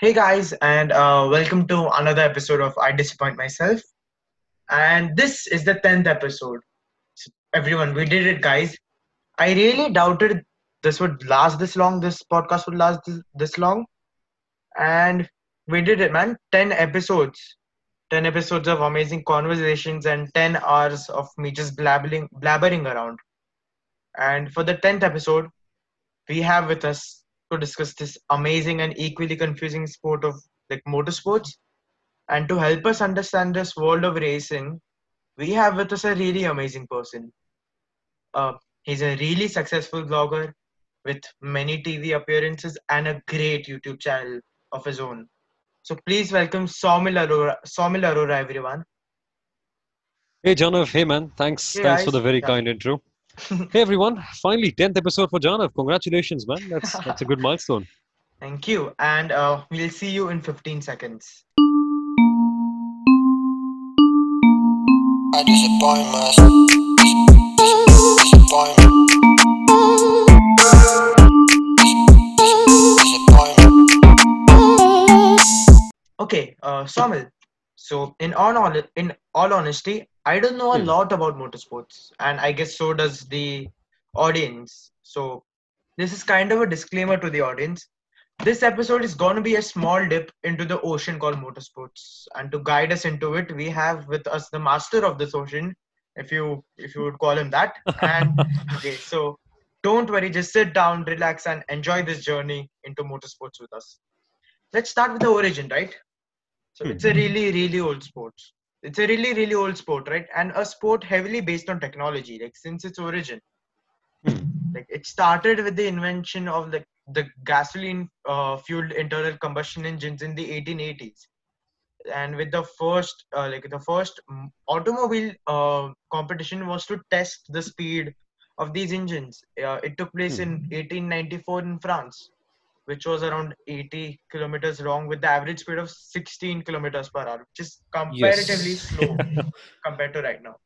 Hey guys, and uh, welcome to another episode of I Disappoint Myself. And this is the 10th episode. So everyone, we did it, guys. I really doubted this would last this long, this podcast would last this, this long. And we did it, man. 10 episodes. 10 episodes of amazing conversations and 10 hours of me just blabbering, blabbering around. And for the 10th episode, we have with us to discuss this amazing and equally confusing sport of like motorsports. And to help us understand this world of racing, we have with us a really amazing person. Uh, he's a really successful blogger with many TV appearances and a great YouTube channel of his own. So please welcome Somil Arora, Soumil Arora everyone. Hey Janav, hey man, thanks, Hey, thanks for the very Yeah. kind intro. hey everyone, finally 10th episode for Janav. Congratulations, man. That's that's a good milestone. Thank you. And uh, we'll see you in 15 seconds. I disappoint myself. Disappointment. Disappointment. Okay, uh, Soumil. So in all hon- in all honesty, I don't know a Hmm. lot about motorsports, and I guess so does the audience. So this is kind of a disclaimer to the audience. This episode is going to be a small dip into the ocean called motorsports, and to guide us into it, we have with us the master of this ocean, if you if you would call him that. And okay, so don't worry, just sit down, relax, and enjoy this journey into motorsports with us. Let's start with the origin, right? So it's a really, really old sport. It's a really, really old sport, right? And a sport heavily based on technology, like since its origin. Like it started with the invention of the the gasoline uh, fueled internal combustion engines in the 1880s, and with the first uh, like the first automobile uh, competition was to test the speed of these engines. Uh, it took place in 1894 in France, which was around 80 kilometers long with the average speed of 16 kilometers per hour, which is comparatively Yes. slow compared to right now.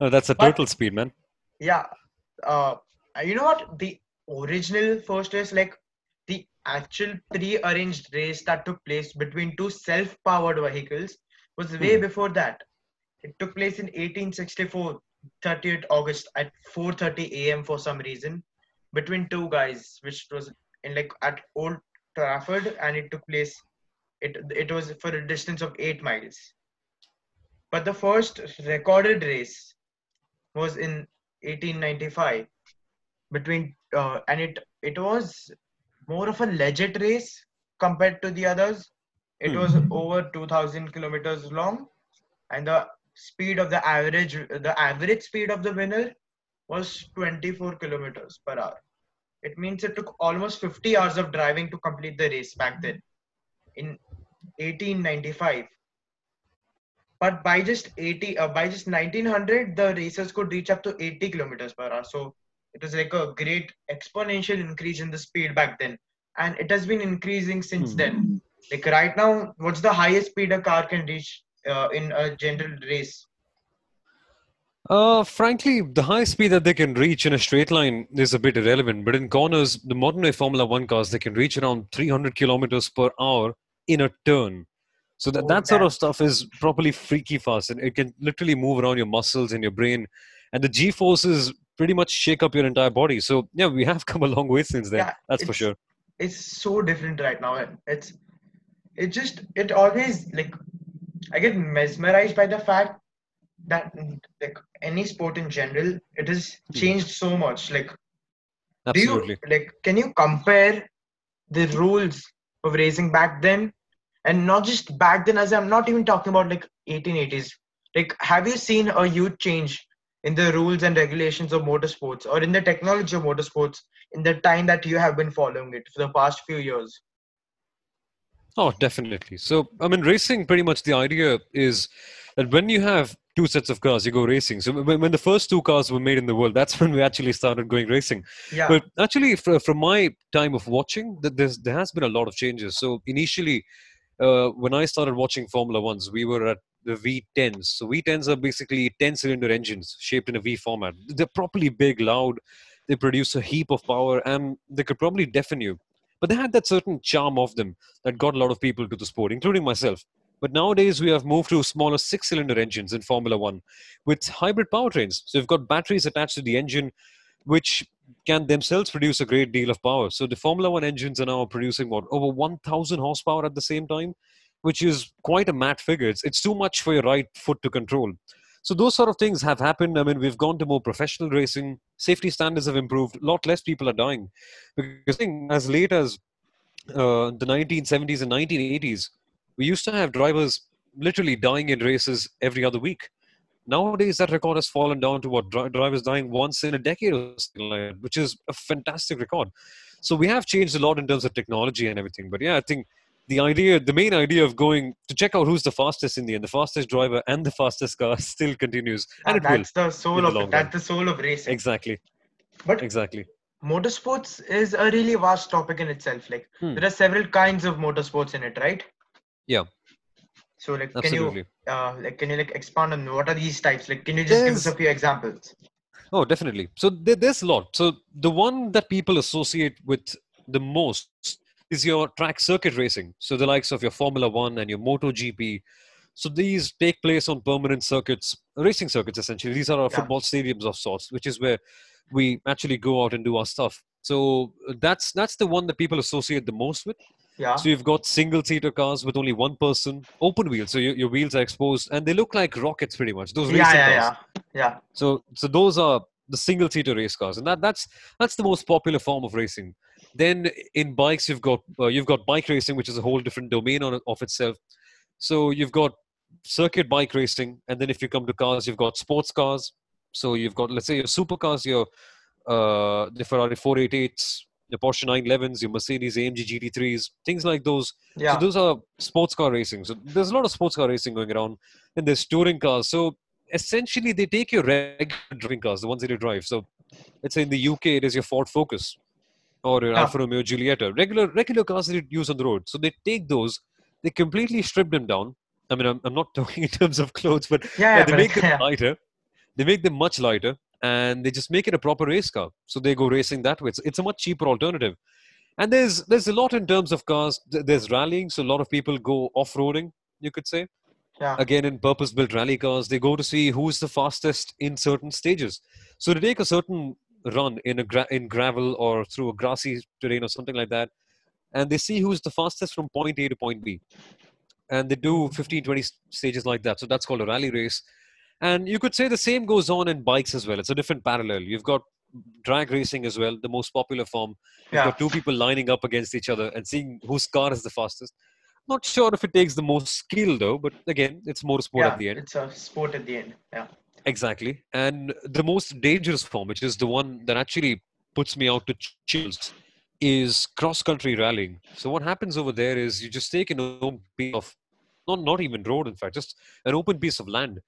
Oh, that's a But- total speed, man. Yeah, uh, you know what? The original first race, like the actual pre-arranged race that took place between two self-powered vehicles, was way Hmm. before that. It took place in 1864, 30th August at 4:30 a.m. for some reason, between two guys, which was in like at Old Trafford, and it took place. It it was for a distance of eight miles. But the first recorded race was in 1895 between uh, and it it was more of a legit race compared to the others it Hmm. was over 2000 kilometers long and the speed of the average the average speed of the winner was 24 kilometers per hour it means it took almost 50 hours of driving to complete the race back then in 1895 but by just 80 uh, by just 1900 the racers could reach up to 80 kilometers per hour. So it was like a great exponential increase in the speed back then. And it has been increasing since Hmm. then. Like right now what's the highest speed a car can reach uh, in a general race Uh, frankly, the high speed that they can reach in a straight line is a bit irrelevant. But in corners, the modern day Formula One cars they can reach around 300 kilometers per hour in a turn. So that, Oh, that sort of stuff is properly freaky fast, and it can literally move around your muscles and your brain, and the G forces pretty much shake up your entire body. So yeah, we have come a long way since then. Yeah, that's for sure. it's so different right now it's it just it always like i get mesmerized by the fact that like any sport in general it has Hmm. changed so much like Absolutely. do you like can you compare the rules of racing back then and not just back then as i'm not even talking about like 1880s like have you seen a huge change in the rules and regulations of motorsports or in the technology of motorsports in the time that you have been following it for the past few years Oh, definitely. So, I mean, racing pretty much the idea is that when you have two sets of cars, you go racing. So, when, when the first two cars were made in the world, that's when we actually started going racing. yeah But actually, fr- from my time of watching, th- there's, there has been a lot of changes. So, initially, uh, when I started watching Formula Ones, we were at the V10s. So, V10s are basically 10 cylinder engines shaped in a V format. They're properly big, loud. They produce a heap of power and they could probably deafen you. but they had that certain charm of them that got a lot of people to the sport, including myself. But nowadays, we have moved to smaller six cylinder engines in Formula One with hybrid powertrains. So you've got batteries attached to the engine, which can themselves produce a great deal of power. So the Formula One engines are now producing what over 1,000 horsepower at the same time, which is quite a mad figure. It's, it's too much for your right foot to control. So those sort of things have happened. I mean, we've gone to more professional racing. Safety standards have improved. A lot less people are dying. Because as late as uh, the 1970s and 1980s, we used to have drivers literally dying in races every other week. Nowadays, that record has fallen down to what dri- drivers dying once in a decade or something like that, which is a fantastic record. So we have changed a lot in terms of technology and everything. But yeah, I think the idea, the main idea of going to check out who's the fastest in the end, the fastest driver and the fastest car still continues, and And it will. that's the soul the of. That's the soul of racing. Exactly, But exactly. motorsports is a really vast topic in itself. Like Hmm. there are several kinds of motorsports in it, right? Yeah. So like, can Absolutely. you uh, like can you like expand on what are these types? Like, can you just give us a few examples? Oh, definitely. So there, there's a lot. So the one that people associate with the most is your track circuit racing. So the likes of your Formula One and your moto gp So these take place on permanent circuits, racing circuits essentially. These are our Yeah. football stadiums of sorts, which is where we actually go out and do our stuff. So that's that's the one that people associate the most with. Yeah. So you've got single seater cars with only one person, open wheels. So your, your wheels are exposed and they look like rockets pretty much. Those Yeah, racing yeah, cars. yeah, yeah. So so those are the single seater race cars, and that that's that's the most popular form of racing. Then in bikes, you've got uh, you've got bike racing, which is a whole different domain on of itself. So you've got circuit bike racing, and then if you come to cars, you've got sports cars. So you've got let's say your supercars, your uh, the Ferrari 488s, the Porsche 911s, your Mercedes AMG GT3s, things like those. Yeah. So those are sports car racing. So there's a lot of sports car racing going around, and there's touring cars. So essentially, they take your regular driving cars, the ones that you drive. So let's say in the UK, it is your Ford Focus or your Yeah. Alfa Romeo Giulietta, regular regular cars that you use on the road. So they take those, they completely strip them down. I mean, I'm, I'm not talking in terms of clothes, but yeah, yeah, they but make them lighter. They make them much lighter, and they just make it a proper race car. So they go racing that way. It's, it's a much cheaper alternative. And there's there's a lot in terms of cars. There's rallying, so a lot of people go off roading. You could say yeah. again in purpose-built rally cars. They go to see who's the fastest in certain stages. So to take a certain run in a gra- in gravel or through a grassy terrain or something like that, and they see who's the fastest from point A to point B. And they do 15, 20 s- stages like that. So that's called a rally race. And you could say the same goes on in bikes as well. It's a different parallel. You've got drag racing as well, the most popular form. You've Yeah. got two people lining up against each other and seeing whose car is the fastest. Not sure if it takes the most skill though, but again, it's more sport yeah, at the end. It's a sport at the end. Yeah. Exactly. And the most dangerous form, which is the one that actually puts me out to ch- chills, is cross country rallying. So what happens over there is you just take an open piece of not not even road, in fact, just an open piece of land,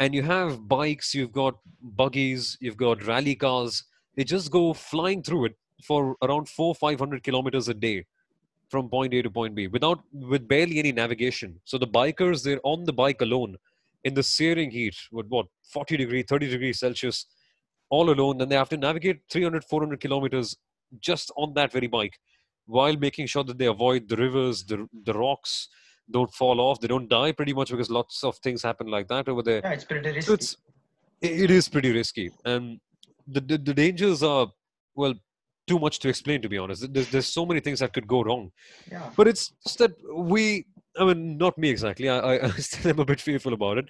and you have bikes, you've got buggies, you've got rally cars. They just go flying through it for around four five hundred kilometers a day from point A to point B without with barely any navigation. So the bikers they're on the bike alone in the searing heat with what 40 degree 30 degrees celsius all alone then they have to navigate 300 400 kilometers just on that very bike while making sure that they avoid the rivers the, the rocks don't fall off they don't die pretty much because lots of things happen like that over there. Yeah, it's pretty risky. so it's it is pretty risky. And the, the, the dangers are well too much to explain to be honest. There's, there's so many things that could go wrong. Yeah. but it's just that we i mean not me exactly i i, I still am a bit fearful about it.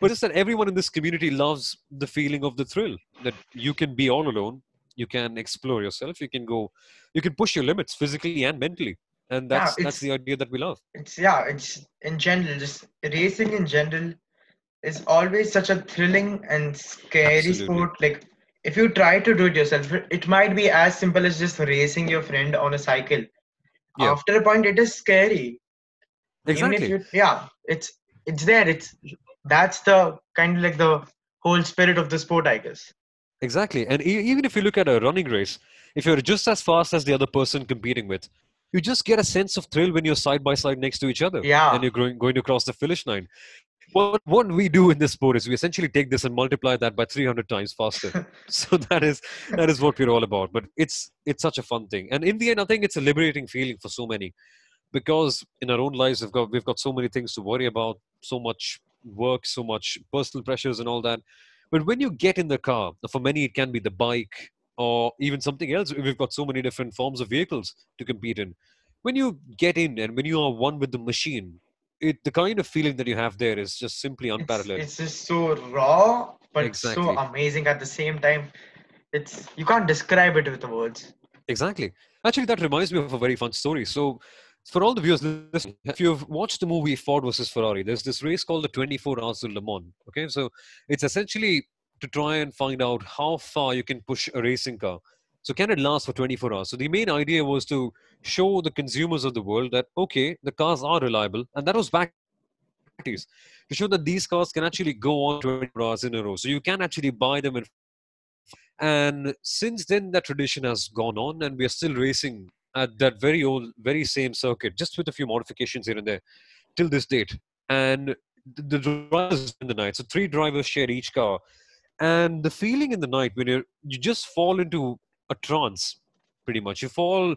But it's that everyone in this community loves the feeling of the thrill that you can be all alone you can explore yourself you can go you can push your limits physically and mentally and Yeah, that's it's- that's the idea that we love It's yeah. It's in general just racing in general is always such a thrilling and scary Absolutely. sport. Like if you try to do it yourself, it might be as simple as just racing your friend on a cycle. Yeah. After a point, it is scary. Exactly you, yeah, it's it's there. It's that's the kind of like the whole spirit of the sport, I guess. Exactly. And e- even if you look at a running race, if you're just as fast as the other person competing with, you just get a sense of thrill when you're side by side next to each other. Yeah. And you're going, going to cross the finish line. what what we do in this sport is we essentially take this and multiply that by 300 times faster so that is that is what we're all about but it's it's such a fun thing and in the end i think it's a liberating feeling for so many because in our own lives we've got we've got so many things to worry about so much work so much personal pressures and all that but when you get in the car for many it can be the bike or even something else we've got so many different forms of vehicles to compete in when you get in and when you are one with the machine it the kind of feeling that you have there is just simply unparalleled it's just so raw, but Exactly. so amazing at the same time. It's you can't describe it with the words. Exactly. Actually, that reminds me of a very fun story. So, for all the viewers listening, if you've watched the movie Ford versus Ferrari, there's this race called the 24 Hours of Le Mans. Okay, so it's essentially to try and find out how far you can push a racing car. So, can it last for 24 hours? So, the main idea was to show the consumers of the world that, okay, the cars are reliable, and that was back in the 80s, to show that these cars can actually go on 24 hours in a row. So, you can actually buy them and and since then, that tradition has gone on, and we are still racing at that very old, very same circuit, just with a few modifications here and there, till this date. And the, the drivers in the night, so three drivers share each car, and the feeling in the night when you you just fall into a trance, pretty much. You fall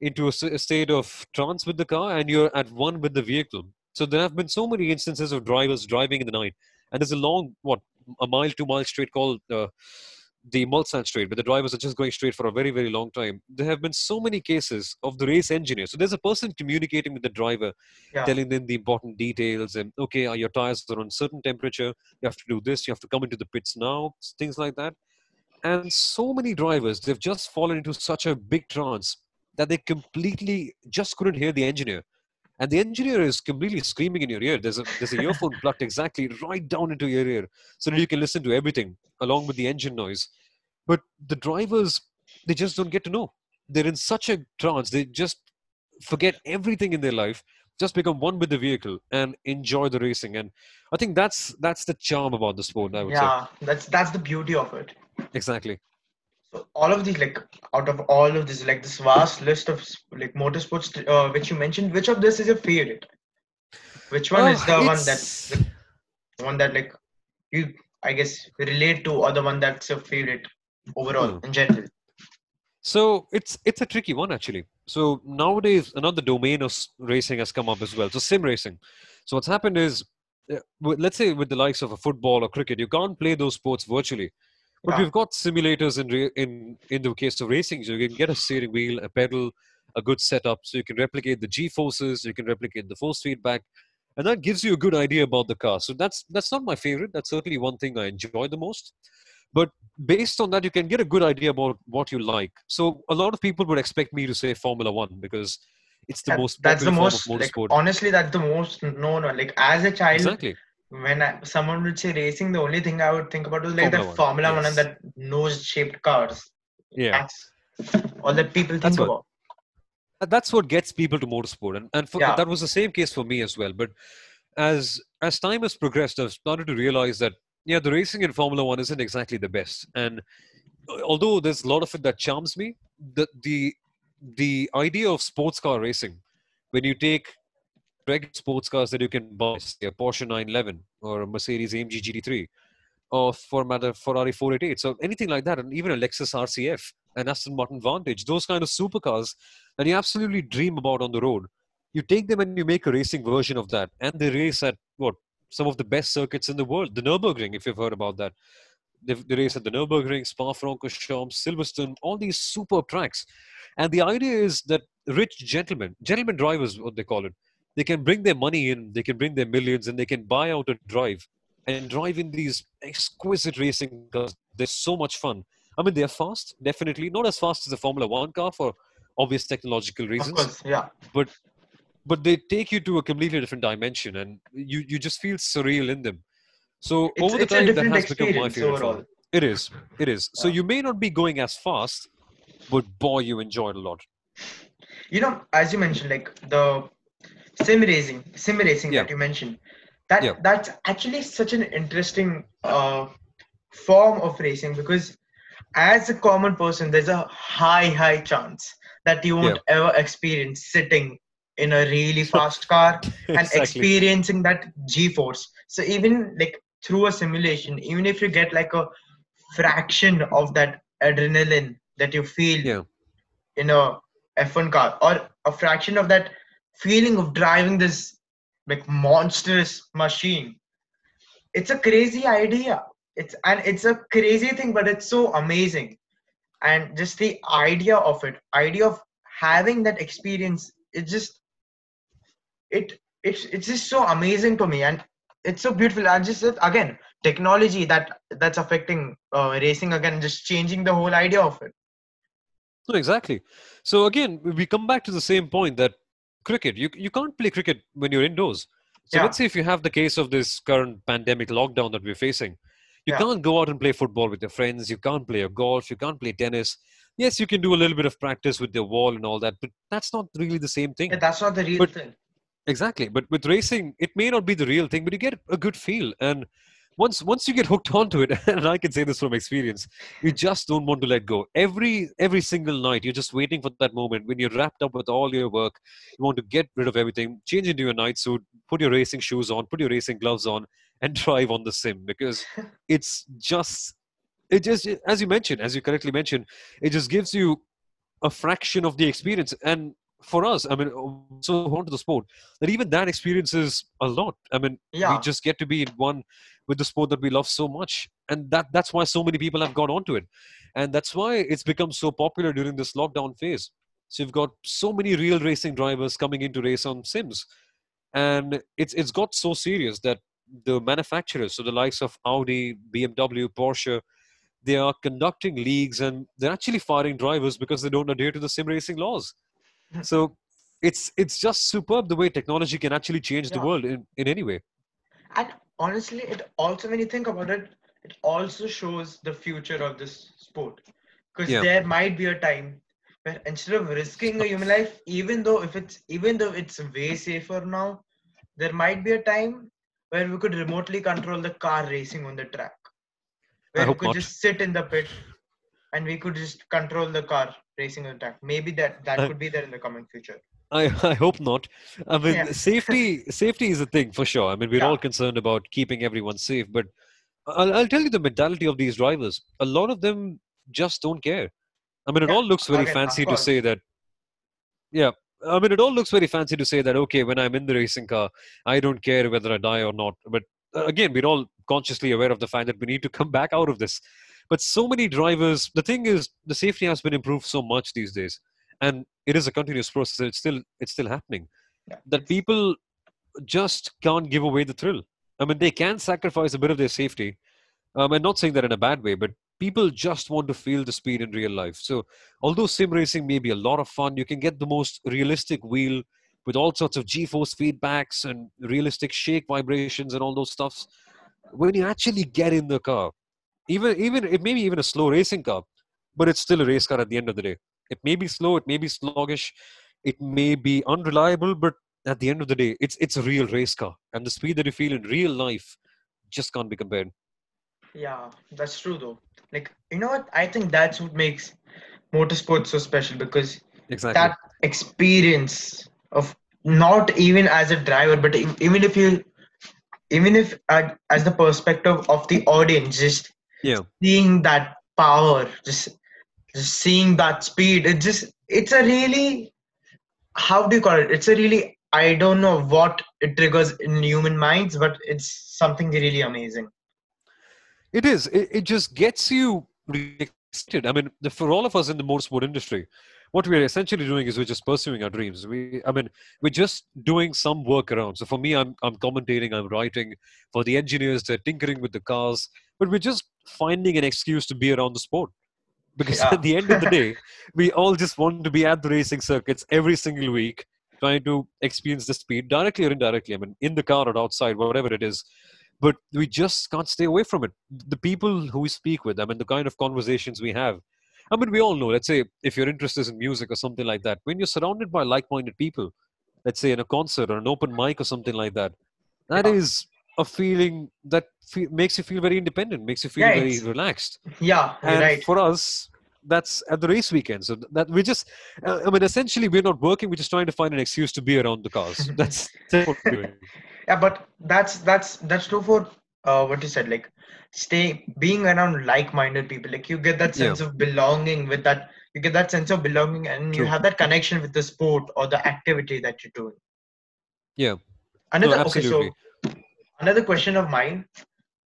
into a state of trance with the car, and you're at one with the vehicle. So there have been so many instances of drivers driving in the night, and there's a long, what, a mile, two mile straight called. Uh, the Mulsanne Straight, where the drivers are just going straight for a very, very long time. There have been so many cases of the race engineer. So there's a person communicating with the driver, Yeah. telling them the important details and okay, are your tires are on certain temperature? You have to do this. You have to come into the pits now. Things like that. And so many drivers, they've just fallen into such a big trance that they completely just couldn't hear the engineer. And the engineer is completely screaming in your ear. There's a there's a earphone plugged exactly right down into your ear, so that you can listen to everything along with the engine noise. But the drivers, they just don't get to know. They're in such a trance. They just forget everything in their life, just become one with the vehicle and enjoy the racing. And I think that's that's the charm about the sport. I would Yeah, that's that's the beauty of it. exactly. All of these, like out of all of this, like this vast list of like motorsports uh, which you mentioned, which of this is your favorite? Which one is Oh, the one that's the one that like you, I guess, relate to, or the one that's your favorite overall Hmm. in general? So it's it's a tricky one actually. So nowadays another domain of racing has come up as well. So sim racing. So what's happened is, uh, let's say with the likes of a football or cricket, you can't play those sports virtually. But Yeah. we've got simulators in re- in in the case of racing. So you can get a steering wheel, a pedal, a good setup, so you can replicate the G forces, you can replicate the force feedback, and that gives you a good idea about the car. So that's that's not my favorite. That's certainly one thing I enjoy the most. But based on that, you can get a good idea about what you like. So a lot of people would expect me to say Formula One because it's the That- most that's the most like honestly that's the most known one. Like as a child, exactly. When I, someone would say racing, the only thing I would think about was like Formula the One, Formula One and yes. that nose-shaped cars. Yeah. That's all that people That's think what- about. That- that's what gets people to motorsport and, and for, Yeah. that was the same case for me as well but as as time has progressed i've started to realize that yeah the racing in formula one isn't exactly the best and uh, although there's a lot of it that charms me the the the idea of sports car racing when you take regular sports cars that you can buy say a porsche 911 or a mercedes amg gt3 or for matter Ferrari 488. So anything like that, and even a Lexus RCF, an Aston Martin Vantage, those kind of supercars that you absolutely dream about on the road. You take them and you make a racing version of that, and they race at what some of the best circuits in the world. The Nurburgring, if you've heard about that, they, they race at the Nurburgring, Spa-Francorchamps, Silverstone, all these superb tracks. And the idea is that rich gentlemen, gentlemen drivers, what they call it, they can bring their money in, they can bring their millions, and they can buy out a drive and drive in these exquisite racing cars. They're so much fun. I mean, they're fast, definitely not as fast as a Formula One car for obvious technological Of reasons, course, yeah. but but they take you to a completely different dimension, and you you just feel surreal in them. So It's, over the time, that has become my favorite overall. form. It is, it is. So Yeah. you may not be going as fast, but boy, you enjoy it a lot. You know, as you mentioned, like the sim racing, sim racing Yeah. that you mentioned, that Yeah. that's actually such an interesting uh, form of racing because as a common person, there's a high, high chance that you won't ever experience sitting in a really fast car and exactly. experiencing that g-force so even like through a simulation even if you get like a fraction of that adrenaline that you feel Yeah. in a f1 car or a fraction of that feeling of driving this like monstrous machine. It's a crazy idea. It's and it's a crazy thing but it's so amazing. And just the idea of it idea of having that experience it just it it's it's just so amazing to me and it's so beautiful. And just again technology that that's affecting uh, racing again just changing the whole idea of it. Exactly. So again, we come back to the same point that cricket, you you can't play cricket when you're indoors. So Yeah. let's say if you have the case of this current pandemic lockdown that we're facing, you Yeah. can't go out and play football with your friends. You can't play golf. You can't play tennis. Yes, you can do a little bit of practice with the wall and all that, but that's not really the same thing. Yeah, that's not the real But- thing Exactly. But with racing, it may not be the real thing, but you get a good feel. And once once you get hooked onto it, and I can say this from experience, you just don't want to let go. Every every single night, you're just waiting for that moment when you're wrapped up with all your work. You want to get rid of everything, change into your night suit, put your racing shoes on, put your racing gloves on, and drive on the sim because it's just it just as you mentioned, as you correctly mentioned, it just gives you a fraction of the experience. And for us, I mean, um, so on to the sport that even that experience is a lot. I mean, Yeah. we just get to be in one with the sport that we love so much, and that that's why so many people have got onto it, and that's why it's become so popular during this lockdown phase. So you've got so many real racing drivers coming in to race on sims, and it's it's got so serious that the manufacturers, so the likes of Audi, BMW, Porsche, they are conducting leagues and they're actually firing drivers because they don't adhere to the sim racing laws. So it's it's just superb the way technology can actually change the world in, in any way. and honestly it also when you think about it it also shows the future of this sport because Yeah. there might be a time where instead of risking a human life even though if it's even though it's way safer now there might be a time where we could remotely control the car racing on the track where we could not. just sit in the pit and we could just control the car racing on the track maybe that that I- could be there in the coming future I, I hope not. I mean, Yeah. safety safety is a thing for sure. I mean, we're Yeah. all concerned about keeping everyone safe, but I'll, I'll tell you the mentality of these drivers. A lot of them just don't care. I mean, it Yeah, all looks very of fancy to say that. Yeah, I mean, it all looks very fancy to say that. Okay, when I'm in the racing car, I don't care whether I die or not. But uh, again, we're all consciously aware of the fact that we need to come back out of this. But so many drivers, the thing is, the safety has been improved so much these days, and it is a continuous process. It's still it's still happening. Yeah, That people just can't give away the thrill. I mean, they can sacrifice a bit of their safety. Um, I'm not saying that in a bad way, but people just want to feel the speed in real life. So, although sim racing may be a lot of fun, you can get the most realistic wheel with all sorts of G-force feedbacks and realistic shake vibrations and all those stuffs. When you actually get in the car, even even it may be even a slow racing car, but it's still a race car at the end of the day. It may be slow, it may be sluggish, it may be unreliable, but at the end of the day, it's it's a real race car, and the speed that you feel in real life just can't be compared. Yeah, that's true though. Like, you know what? I think that's what makes motorsports so special because Exactly. that experience of not even as a driver, but even if you, even if uh, as the perspective of the audience, just Yeah. seeing that power, just just seeing that speed, it just it's a really how do you call it? It's a really I don't know what it triggers in human minds, but it's something really amazing. It is. It, it just gets you excited. I mean, the, for all of us in the motorsport industry, what we're essentially doing is we're just pursuing our dreams. We, I mean, we're just doing some work around. So for me, I'm I'm commentating, I'm writing. For the engineers, they're tinkering with the cars. But we're just finding an excuse to be around the sport. Because Yeah. at the end of the day, we all just want to be at the racing circuits every single week, trying to experience the speed directly or indirectly. I mean, in the car or outside, whatever it is but we just can't stay away from it. The people who we speak with, I mean, the kind of conversations we have. I mean, we all know, let's say, if your interest is in music or something like that, when you're surrounded by like minded people, let's say in a concert or an open mic or something like that, that Yeah. is a feeling that fe- makes you feel very independent, makes you feel Yeah, very relaxed. Yeah, And right. for us, that's at the race weekend. So that we just, uh, I mean, essentially, we're not working. We're just trying to find an excuse to be around the cars. That's, that's what we're doing. yeah but that's that's that's true for uh, what you said like stay being around like-minded people like you get that Yeah. sense of belonging with that you get that sense of belonging and you have that connection with the sport or the activity that you're doing Yeah. another No, okay so another question of mine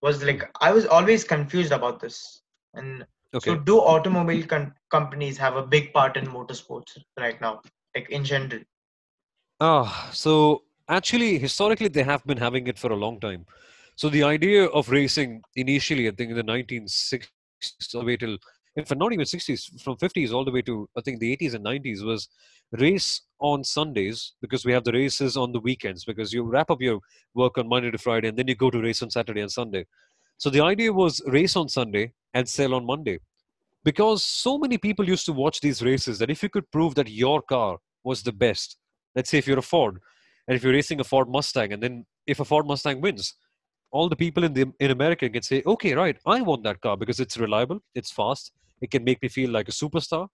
was like i was always confused about this and Okay. so do automobile com- companies have a big part in motorsports right now like in general Ah, so actually, historically, they have been having it for a long time. So the idea of racing initially, I think in the 1960s, all the way till, fact, not even 60s, from 50s all the way to I think the 80s and 90s was race on Sundays because we have the races on the weekends because you wrap up your work on Monday to Friday and then you go to race on Saturday and Sunday. So the idea was race on Sunday and sell on Monday because so many people used to watch these races that if you could prove that your car was the best, let's say if you're a Ford and if you're racing a Ford Mustang, and then if a Ford Mustang wins, all the people in the in America can say, okay, right, I want that car because it's reliable, it's fast, it can make me feel like a superstar,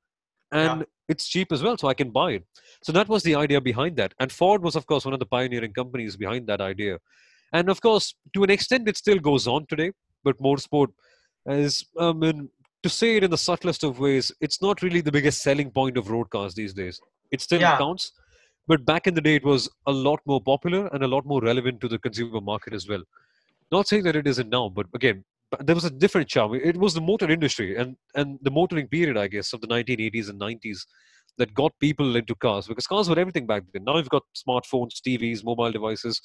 and it's cheap as well, so I can buy it. So that was the idea behind that, and Ford was, of course, one of the pioneering companies behind that idea, and of course, to an extent, it still goes on today. But motorsport is, I mean, to say it in the subtlest of ways, it's not really the biggest selling point of road cars these days. It still Yeah. counts, but back in the day, it was a lot more popular and a lot more relevant to the consumer market as well. Not saying that it isn't now, but again, there was a different charm. It was the motor industry and and the motoring period, I guess, of the 1980s and 90s that got people into cars because cars were everything back then. Now you've got smartphones, TVs, mobile devices,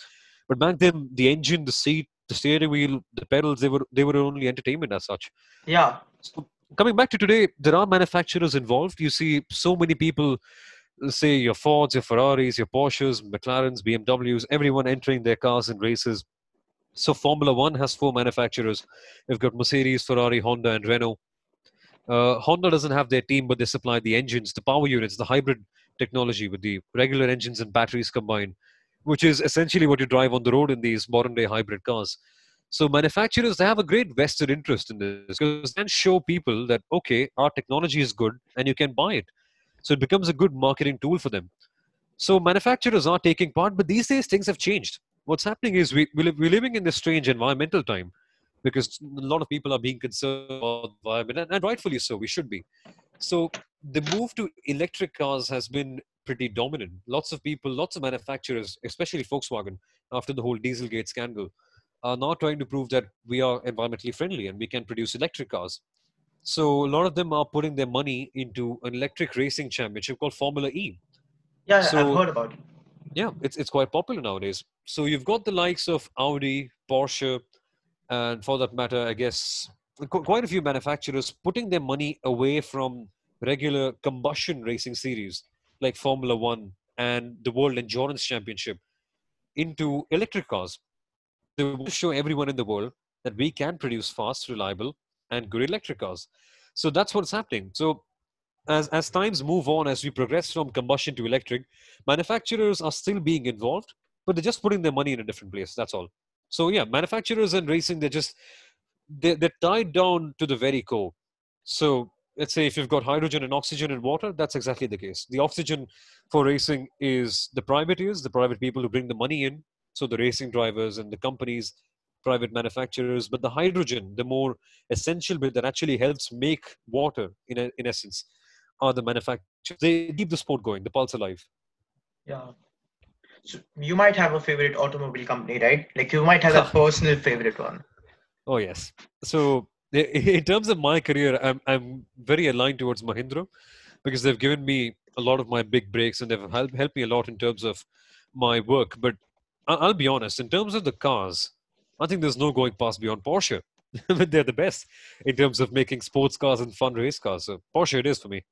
but back then the engine, the seat, the steering wheel, the pedals, they were they were only entertainment as such. yeah So coming back to today, there are manufacturers involved. You see so many people, say your Fords, your Ferraris, your Porsches, McLarens, BMWs, everyone entering their cars in races. So Formula One has four manufacturers. They've got Mercedes, Ferrari, Honda, and Renault. Uh, Honda doesn't have their team, but they supply the engines, the power units, the hybrid technology with the regular engines and batteries combined, which is essentially what you drive on the road in these modern day hybrid cars. So manufacturers they have a great vested interest in this because then show people that okay, our technology is good and you can buy it. So it becomes a good marketing tool for them. So manufacturers are taking part, but these days things have changed. What's happening is we, we live, we're living in this strange environmental time because a lot of people are being concerned about the environment, and, rightfully so. We should be. So the move to electric cars has been pretty dominant. Lots of people, lots of manufacturers, especially Volkswagen, after the whole Dieselgate scandal, are now trying to prove that we are environmentally friendly and we can produce electric cars. So a lot of them are putting their money into an electric racing championship called Formula E. yeah so, i've heard about it Yeah, it's it's quite popular nowadays. So you've got the likes of Audi, Porsche, and for that matter, I guess quite a few manufacturers putting their money away from regular combustion racing series like Formula One and the World Endurance Championship into electric cars. They want to show everyone in the world that we can produce fast, reliable, and good electric cars. So that's what's happening. So as as times move on, as we progress from combustion to electric, manufacturers are still being involved, but they're just putting their money in a different place. That's all. So yeah, manufacturers and racing, they're just they're, they're tied down to the very core. So let's say if you've got hydrogen and oxygen and water, that's exactly the case. The oxygen for racing is the privateers, the private people who bring the money in. So the racing drivers and the companies, private manufacturers. But the hydrogen, the more essential bit that actually helps make water, in a, in essence, are the manufacturers. They keep the sport going, the pulse alive. yeah so you might have a favorite automobile company right like you might have a personal favorite one Oh yes. So in terms of my career, I'm I'm very aligned towards Mahindra because they've given me a lot of my big breaks and they've helped helped me a lot in terms of my work. But I'll be honest, in terms of the cars, I think there's no going past beyond Porsche. but they're the best in terms of making sports cars and fun race cars. So Porsche it is for me.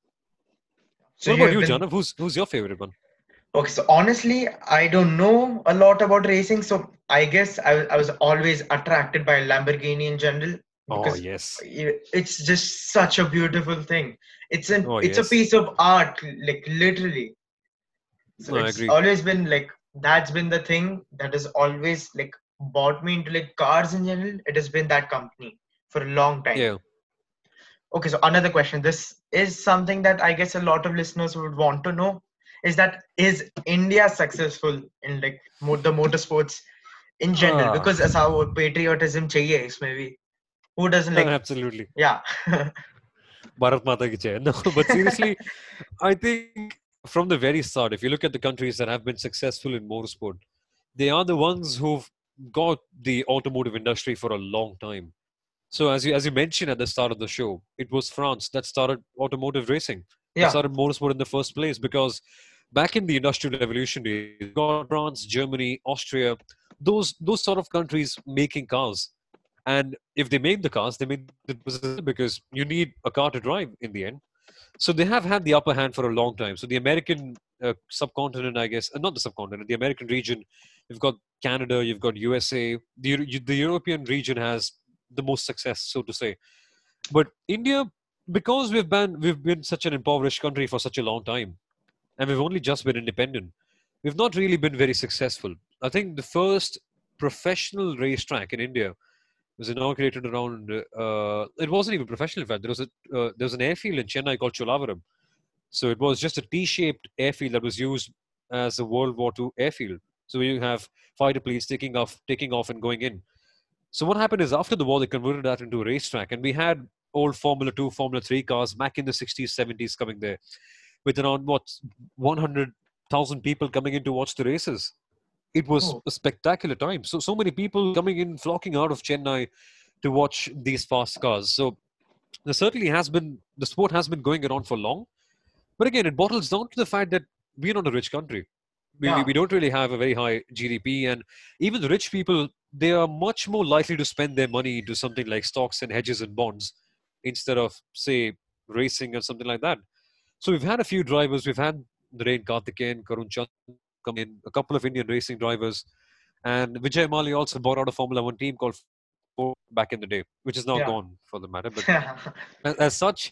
So what about you, been- Janav? Who's who's your favorite one? Okay, so honestly, I don't know a lot about racing, so I guess I, I was always attracted by Lamborghini in general Oh because yes. it's just such a beautiful thing. It's an Oh, it's yes. a piece of art, like literally. So No, I it's always been like that's been the thing that has always like bought me into like cars in general. It has been that company for a long time. Yeah. Okay so another question this is something that i guess a lot of listeners would want to know is that is india successful in like mo- the motorsports in general Ah. because as our patriotism chahiye isme bhi. who doesn't like Absolutely. yeah Bharat Mata ki. No, but seriously, I think from the very start, if you look at the countries that have been successful in motorsport, they are the ones who've got the automotive industry for a long time. So as you as you mentioned at the start of the show, it was France that started automotive racing. Yeah started motorsport in the first place because back in the industrial revolution days, got France, Germany, Austria, those those sort of countries making cars. And if they made the cars, they made it because you need a car to drive in the end. So they have had the upper hand for a long time. So the American uh, subcontinent, I guess, uh, not the subcontinent, the American region, you've got Canada, you've got USA. The, the European region has the most success, so to say. But India, because we've been we've been such an impoverished country for such a long time, and we've only just been independent, we've not really been very successful. I think the first professional racetrack in India was inaugurated around. Uh, it wasn't even professional. In fact, there was a uh, there was an airfield in Chennai called Cholavaram. So it was just a T-shaped airfield that was used as a World War II airfield. So you have fighter planes taking off, taking off, and going in. So what happened is after the war, they converted that into a racetrack, and we had old Formula Two, Formula Three cars back in the 60s, 70s coming there, with around what 100,000 people coming in to watch the races. It was Oh. a spectacular time. So so many people coming in, flocking out of Chennai to watch these fast cars. So there certainly has been the sport has been going around for long, but again, it bottles down to the fact that we're not a rich country. We, Yeah. we don't really have a very high GDP, and even the rich people they are much more likely to spend their money into something like stocks and hedges and bonds instead of say racing or something like that. So we've had a few drivers. We've had Narain Karthikeyan, Karun Chandhok come in, a couple of Indian racing drivers, and Vijay Mallya also bought out a Formula One team called back in the day, which is now Yeah. gone for the matter. But as, as such,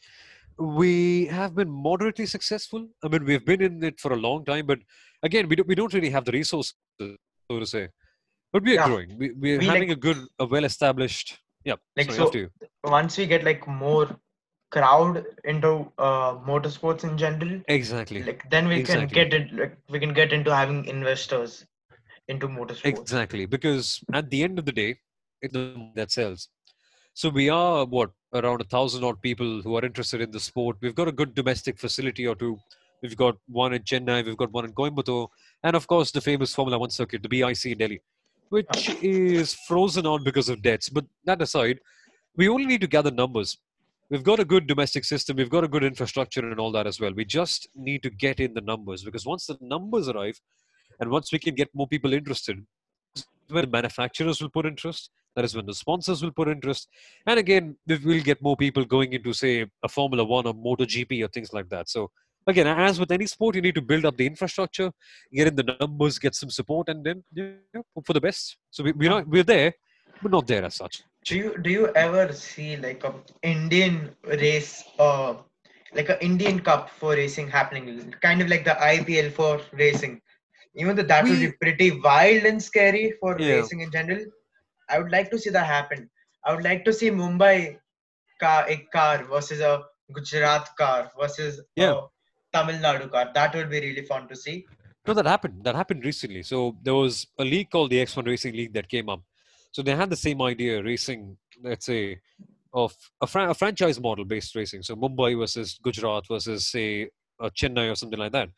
we have been moderately successful. I mean, we've been in it for a long time, but again, we don't, we don't really have the resources, so to say. But we are Yeah. growing. We, we're We having like- a good, a well-established. Yeah. Like, sorry, so- once we get like more crowd into uh, motorsports in general Exactly. like then we can get it like we can get into having investors into motorsports Exactly, because at the end of the day, it's that sells. So we are what around a thousand odd people who are interested in the sport. We've got a good domestic facility or two. We've got one in Chennai. We've got one in Coimbatore, and of course the famous Formula One circuit, the BIC in Delhi, which is frozen on because of debts. But that aside, we only need to gather numbers. We've got a good domestic system. We've got a good infrastructure and all that as well. We just need to get in the numbers because once the numbers arrive, and once we can get more people interested, when the manufacturers will put interest. That is when the sponsors will put interest. And again, we will get more people going into, say, a Formula One or MotoGP or things like that. So, again, as with any sport, you need to build up the infrastructure, get in the numbers, get some support, and then you know, hope for the best. So, we, we're, not, we're there, but not there as such. do you do you ever see like a indian race uh like an indian cup for racing happening kind of like the ipl for racing even though that would be pretty wild and scary for Yeah. racing in general i would like to see that happen i would like to see mumbai car a car versus a gujarat car versus Yeah. Tamil nadu car that would be really fun to see No, that happened. That happened recently. So there was a league called the X1 Racing League that came up. So they had the same idea, racing, let's say, of a, fran- a franchise model based racing. So Mumbai versus Gujarat versus, say, uh, Chennai or something like that.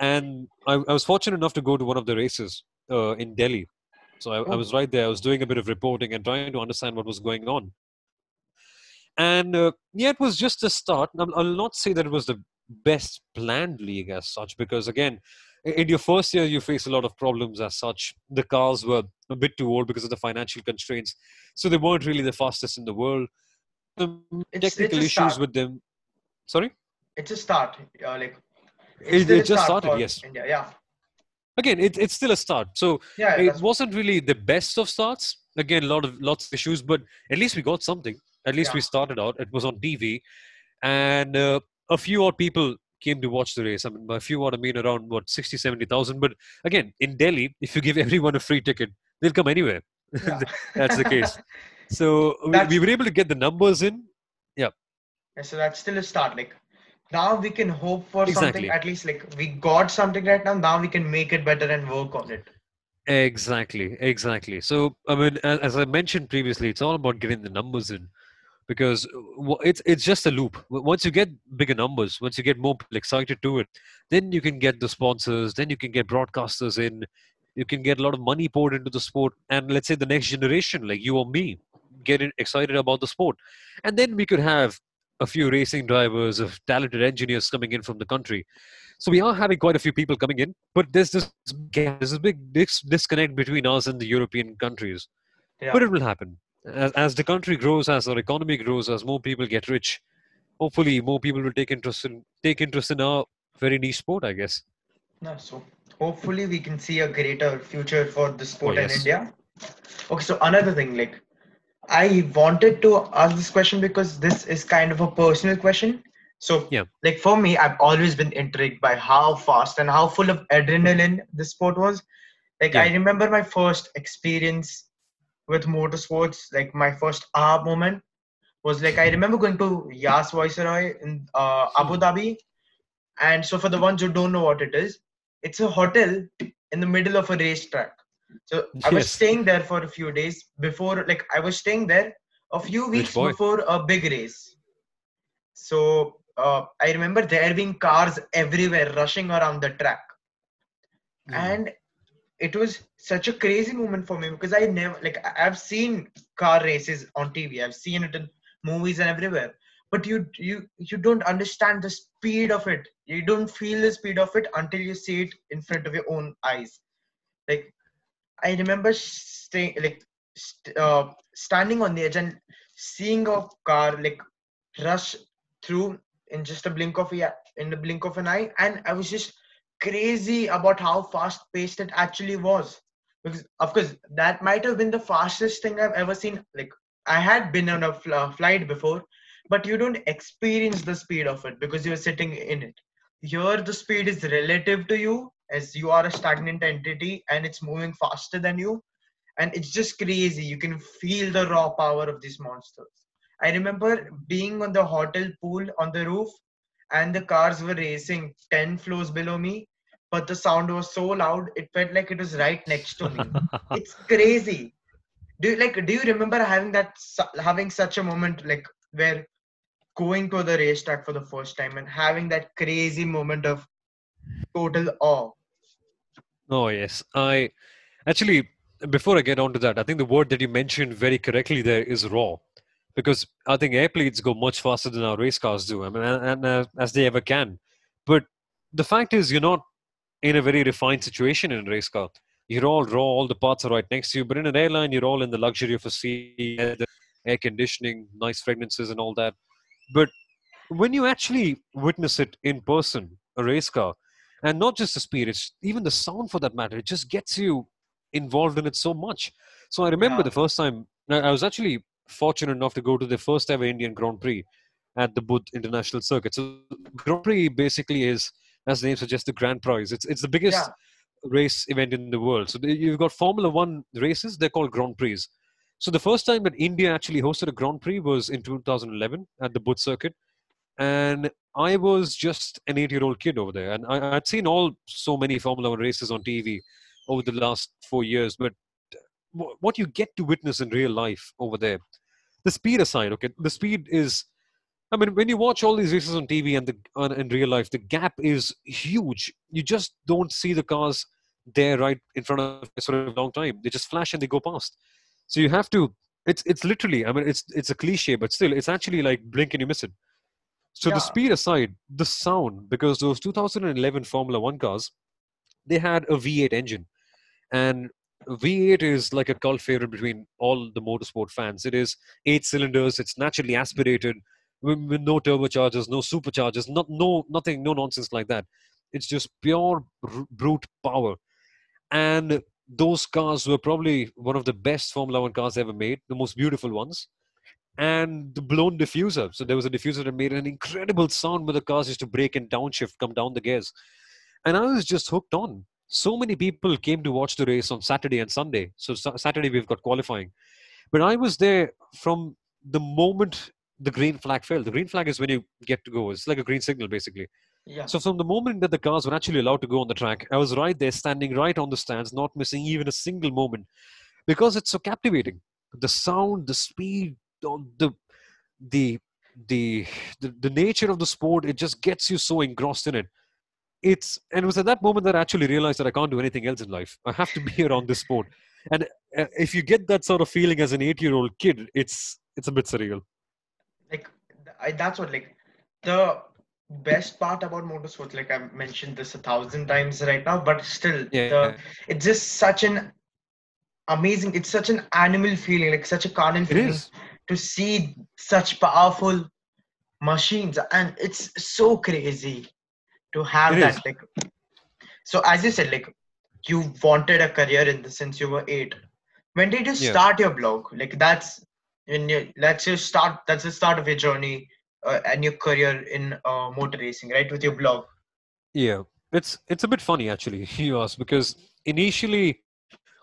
And I, I was fortunate enough to go to one of the races uh, in Delhi. So I, I was right there. I was doing a bit of reporting and trying to understand what was going on. And uh, yeah, it was just a start. I'll, I'll not say that it was the best planned league as such, because again, in your first year, you face a lot of problems as such. The cars were a bit too old because of the financial constraints, so they weren't really the fastest in the world. The It's- technical it's issues with them. Sorry, it's a start uh, like It- it just start started, yes. India. yeah again, it, it's still a start. So yeah it wasn't really the best of starts. Again, a lot of lots of issues, but at least we got something. At least we started out. It was on TV, and uh, a few odd people came to watch the race. I mean, by a few odd, I mean around what 60, 70,000. But again, in Delhi, if you give everyone a free ticket, they'll come anywhere. yeah. That's the case. So we, we were able to get the numbers in. Yeah, so that's still a start. Like now we can hope for Exactly. something. At least like we got something right now. Now we can make it better and work on it. Exactly, exactly. So, I mean, as, as I mentioned previously, it's all about getting the numbers in because uh, it's it's just a loop. Once you get bigger numbers, once you get more people excited to it, then you can get the sponsors, then you can get broadcasters in, you can get a lot of money poured into the sport, and let's say the next generation, like you or me, get in- excited about the sport, and then we could have a few racing drivers, of talented engineers coming in from the country so we are having quite a few people coming in, but there's this there's a big disconnect between us and the European countries. Yeah. But it will happen as, as the country grows, as our economy grows, as more people get rich. Hopefully, more people will take interest in take interest in our very niche sport. I guess. No, so hopefully we can see a greater future for the sport oh, in yes. India. Okay, so another thing, like I wanted to ask this question because this is kind of a personal question. So, Yeah. like for me, I've always been intrigued by how fast and how full of adrenaline the sport was. Like I remember my first experience with motorsports, like my first ah moment was like I remember going to Yas Viceroy in uh, Abu. Dhabi, and so for the ones who don't know what it is, it's a hotel in the middle of a racetrack. So I was staying there for a few days before, like I was staying there a few weeks before a big race. So uh, I remember there being cars everywhere rushing around the track, Hmm. and it was such a crazy moment for me because I never like I've seen car races on TV. I've seen it in movies and everywhere. But you you you don't understand the speed of it. You don't feel the speed of it until you see it in front of your own eyes. Like I remember staying like st- uh, standing on the edge and seeing a car like rush through in just a blink of a in the blink of an eye, and I was just crazy about how fast paced it actually was. Because of course that might have been the fastest thing I've ever seen. Like I had been on a fl- uh, flight before, but you don't experience the speed of it because you're sitting in it. Here the speed is relative to you as you are a stagnant entity and it's moving faster than you and it's just crazy you can feel the raw power of these monsters i remember being on the hotel pool on the roof and the cars were racing 10 floors below me but the sound was so loud it felt like it was right next to me. It's crazy. Do you like do you remember having that having such a moment like where going to the racetrack for the first time and having that crazy moment of total awe? Oh yes, I actually before I get on to that, I think the word that you mentioned very correctly there is raw, because I think airplanes go much faster than our race cars do. I mean, and, and uh, as they ever can. But the fact is, you're not in a very refined situation in a race car. You're all raw, all the parts are right next to you. But in an airline, you're all in the luxury of a seat, the air conditioning, nice fragrances, and all that. But when you actually witness it in person, a race car, and not just the speed, it's even the sound for that matter, it just gets you involved in it so much. So I remember Yeah. the first time I I was actually fortunate enough to go to the first ever Indian Grand Prix at the Budh International Circuit. So Grand Prix basically is, as the name suggests, the grand prize. It's it's the biggest Yeah. race event in the world. So you've got Formula One races; they're called Grand Prix. So the first time that India actually hosted a Grand Prix was in 2011 at the Budh Circuit, and I was just an eight-year-old kid over there, and I, I'd seen all so many Formula One races on TV over the last four years, but what you get to witness in real life over there, the speed aside, okay, the speed is. I mean, when you watch all these races on TV and the on, in real life, the gap is huge. You just don't see the cars there right in front of you for a long time. They just flash and they go past. So you have to. It's it's literally. I mean, it's it's a cliche, but still, it's actually like blink and you miss it. So Yeah. the speed aside, the sound because those 2011 Formula One cars, they had a V8 engine, and V8 is like a cult favorite between all the motorsport fans. It is eight cylinders. It's naturally aspirated with, with no turbochargers, no superchargers, not no nothing, no nonsense like that. It's just pure br- brute power. And those cars were probably one of the best Formula One cars ever made, the most beautiful ones. And the blown diffuser. So there was a diffuser that made an incredible sound when the cars used to brake and downshift, come down the gears. And I was just hooked on. So many people came to watch the race on Saturday and Sunday. So Saturday we've got qualifying. But I was there from the moment the green flag fell. The green flag is when you get to go. It's like a green signal, basically. Yeah. So from the moment that the cars were actually allowed to go on the track, I was right there, standing right on the stands, not missing even a single moment, because it's so captivating. The sound, the speed, the the the the, the, the nature of the sport, it just gets you so engrossed in it. It's and it was at that moment that I actually realized that I can't do anything else in life. I have to be around this sport. And uh, if you get that sort of feeling as an eight-year-old kid, it's it's a bit surreal. like I, that's what like the best part about motorsports like i've mentioned this a thousand times right now but still Yeah. the it's just such an amazing it's such an animal feeling like such a carnal feeling to see such powerful machines and it's so crazy to have It that is. like so as you said like you wanted a career in this since you were eight when did you Yeah. start your blog like that's when you let's just start that's the start of your journey uh, and your career in uh, motor racing right with your blog Yeah, it's it's a bit funny actually. You ask because initially,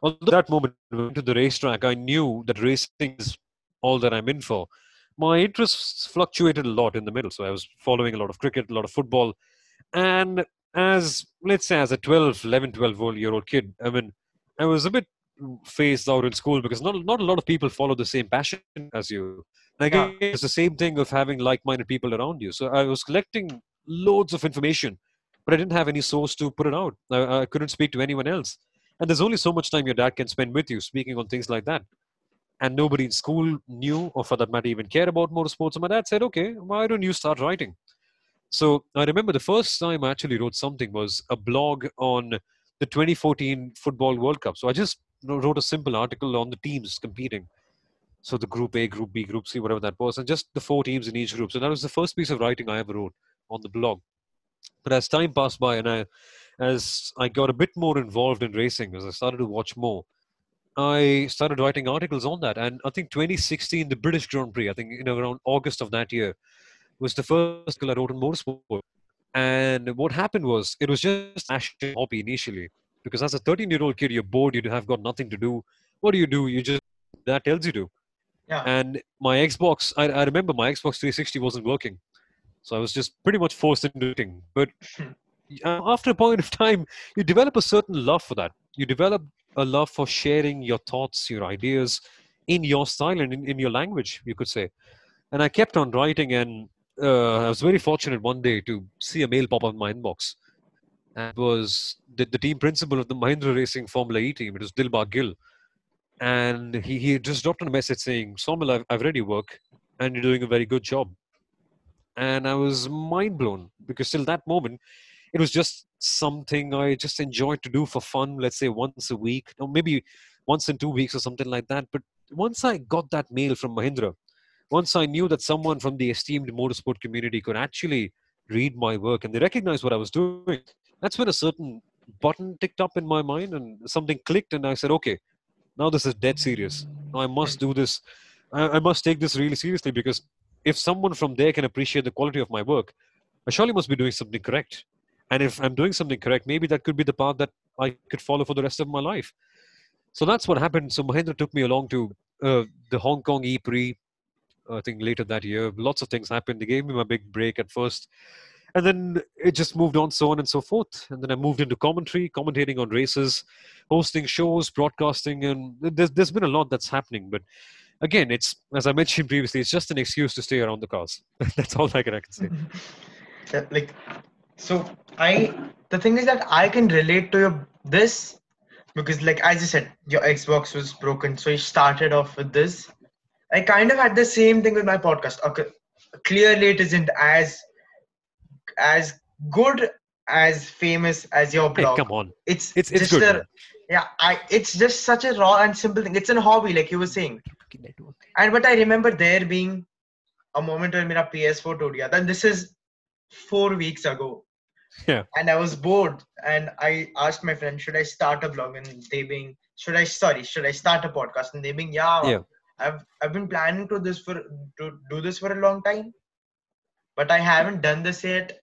although that moment went to the racetrack, I knew that racing is all that I'm in for. My interests fluctuated a lot in the middle, so I was following a lot of cricket, a lot of football, and as let's say as a 12, 11, 12 year old kid, I mean, I was a bit phased out in school because not not a lot of people follow the same passion as you. And Yeah. again, it's the same thing of having like-minded people around you. So I was collecting loads of information but I didn't have any source to put it out. I, I couldn't speak to anyone else. And there's only so much time your dad can spend with you speaking on things like that. And nobody in school knew, or for that matter, even cared about motorsports. And my dad said, okay, why don't you start writing? So I remember the first time I actually wrote something was a blog on the 2014 Football World Cup. So I just wrote a simple article on the teams competing. So the Group A, Group B, Group C, whatever that was, and just the four teams in each group. So that was the first piece of writing I ever wrote on the blog. But as time passed by and I, as I got a bit more involved in racing, as I started to watch more, I started writing articles on that. And I think 2016, the British Grand Prix, I think you know around August of that year, was the first article I wrote on motorsport. And what happened was it was just a hobby initially, because as a 13 year old kid, you're bored, you have got nothing to do. What do you do? You just that tells you to. yeah And my Xbox, I, I remember my Xbox 360 wasn't working. So I was just pretty much forced into it. But after a point of time, you develop a certain love for that. You develop a love for sharing your thoughts, your ideas in your style and in, in your language, you could say. And I kept on writing, and uh, I was very fortunate one day to see a mail pop up in my inbox. And it was the, the team principal of the Mahindra Racing Formula E team. It was Dilbagh Gill. And he, he just dropped a message saying, Soumil, I've, I've read your work and you're doing a very good job. And I was mind blown because till that moment, it was just something I just enjoyed to do for fun, let's say once a week, or maybe once in two weeks or something like that. But once I got that mail from Mahindra, once I knew that someone from the esteemed motorsport community could actually read my work and they recognized what I was doing, that's when a certain button ticked up in my mind and something clicked, and I said, okay, now this is dead serious. Now I must do this. I, I must take this really seriously because if someone from there can appreciate the quality of my work, I surely must be doing something correct. And if I'm doing something correct, maybe that could be the path that I could follow for the rest of my life. So that's what happened. So Mahindra took me along to uh, the Hong Kong E Prix. I think later that year, lots of things happened. They gave me my big break at first, and then it just moved on, so on and so forth. And then I moved into commentary, commentating on races, hosting shows, broadcasting, and there's there's been a lot that's happening. But again, it's as I mentioned previously, it's just an excuse to stay around the cars. that's all I can, I can say. Like so i the thing is that i can relate to your this because like as you said your xbox was broken so you started off with this I kind of had the same thing with my podcast. Okay, clearly it isn't as as good as famous as your blog. Hey, come on, it's it's, it's good. A, yeah, I it's just such a raw and simple thing. It's a hobby, like you were saying. And but I remember there being a moment when my PS4 told then this is four weeks ago. Yeah. And I was bored, and I asked my friend, should I start a blog? And they being, should I sorry, should I start a podcast? And they being, yeah. yeah i've i've been planning to this for to do this for a long time but i haven't done this yet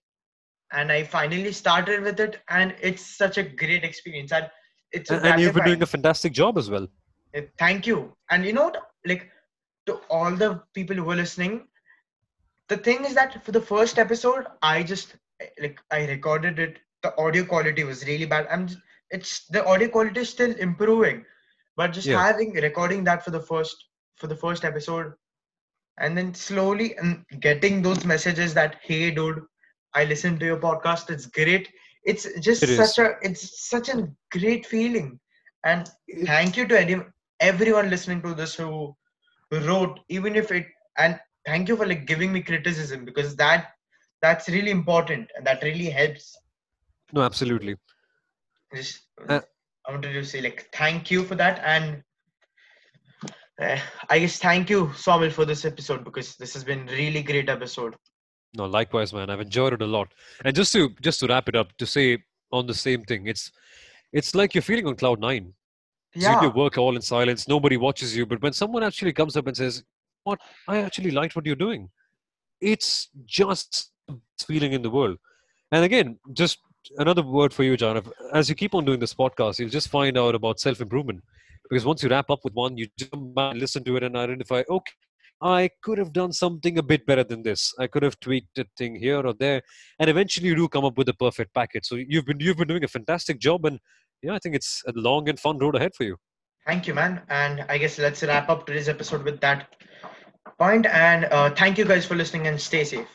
and i finally started with it and it's such a great experience and it's And, and you've been doing a fantastic job as well. Uh, Thank you. And you know what? Like to all the people who are listening, the thing is that for the first episode, I just like I recorded it. The audio quality was really bad. I'm j- it's the audio quality is still improving, but just Yeah. having recording that for the first for the first episode, and then slowly and getting those messages that hey dude, I listened to your podcast. It's great. It's just It such a it's such a great feeling, and thank you to any, everyone listening to this who wrote even if it and thank you for like giving me criticism because that that's really important and that really helps no, absolutely. just Uh, i wanted to say like thank you for that and uh, i guess thank you Soumil for this episode because this has been really great episode No, likewise, man. I've enjoyed it a lot. And just to just to wrap it up, to say on the same thing, it's it's like you're feeling on cloud nine. So you work all in silence. Nobody watches you. But when someone actually comes up and says, "What? I actually liked what you're doing," it's just the feeling in the world. And again, just another word for you, John. As you keep on doing this podcast, you'll just find out about self improvement. Because once you wrap up with one, you come back listen to it and identify, okay, I could have done something a bit better than this. I could have tweaked a thing here or there, and eventually you do come up with a perfect package. So you've been you've been doing a fantastic job, and yeah, I think it's a long and fun road ahead for you. thank you man and i guess let's wrap up today's episode with that point. point and uh, thank you guys for listening and stay safe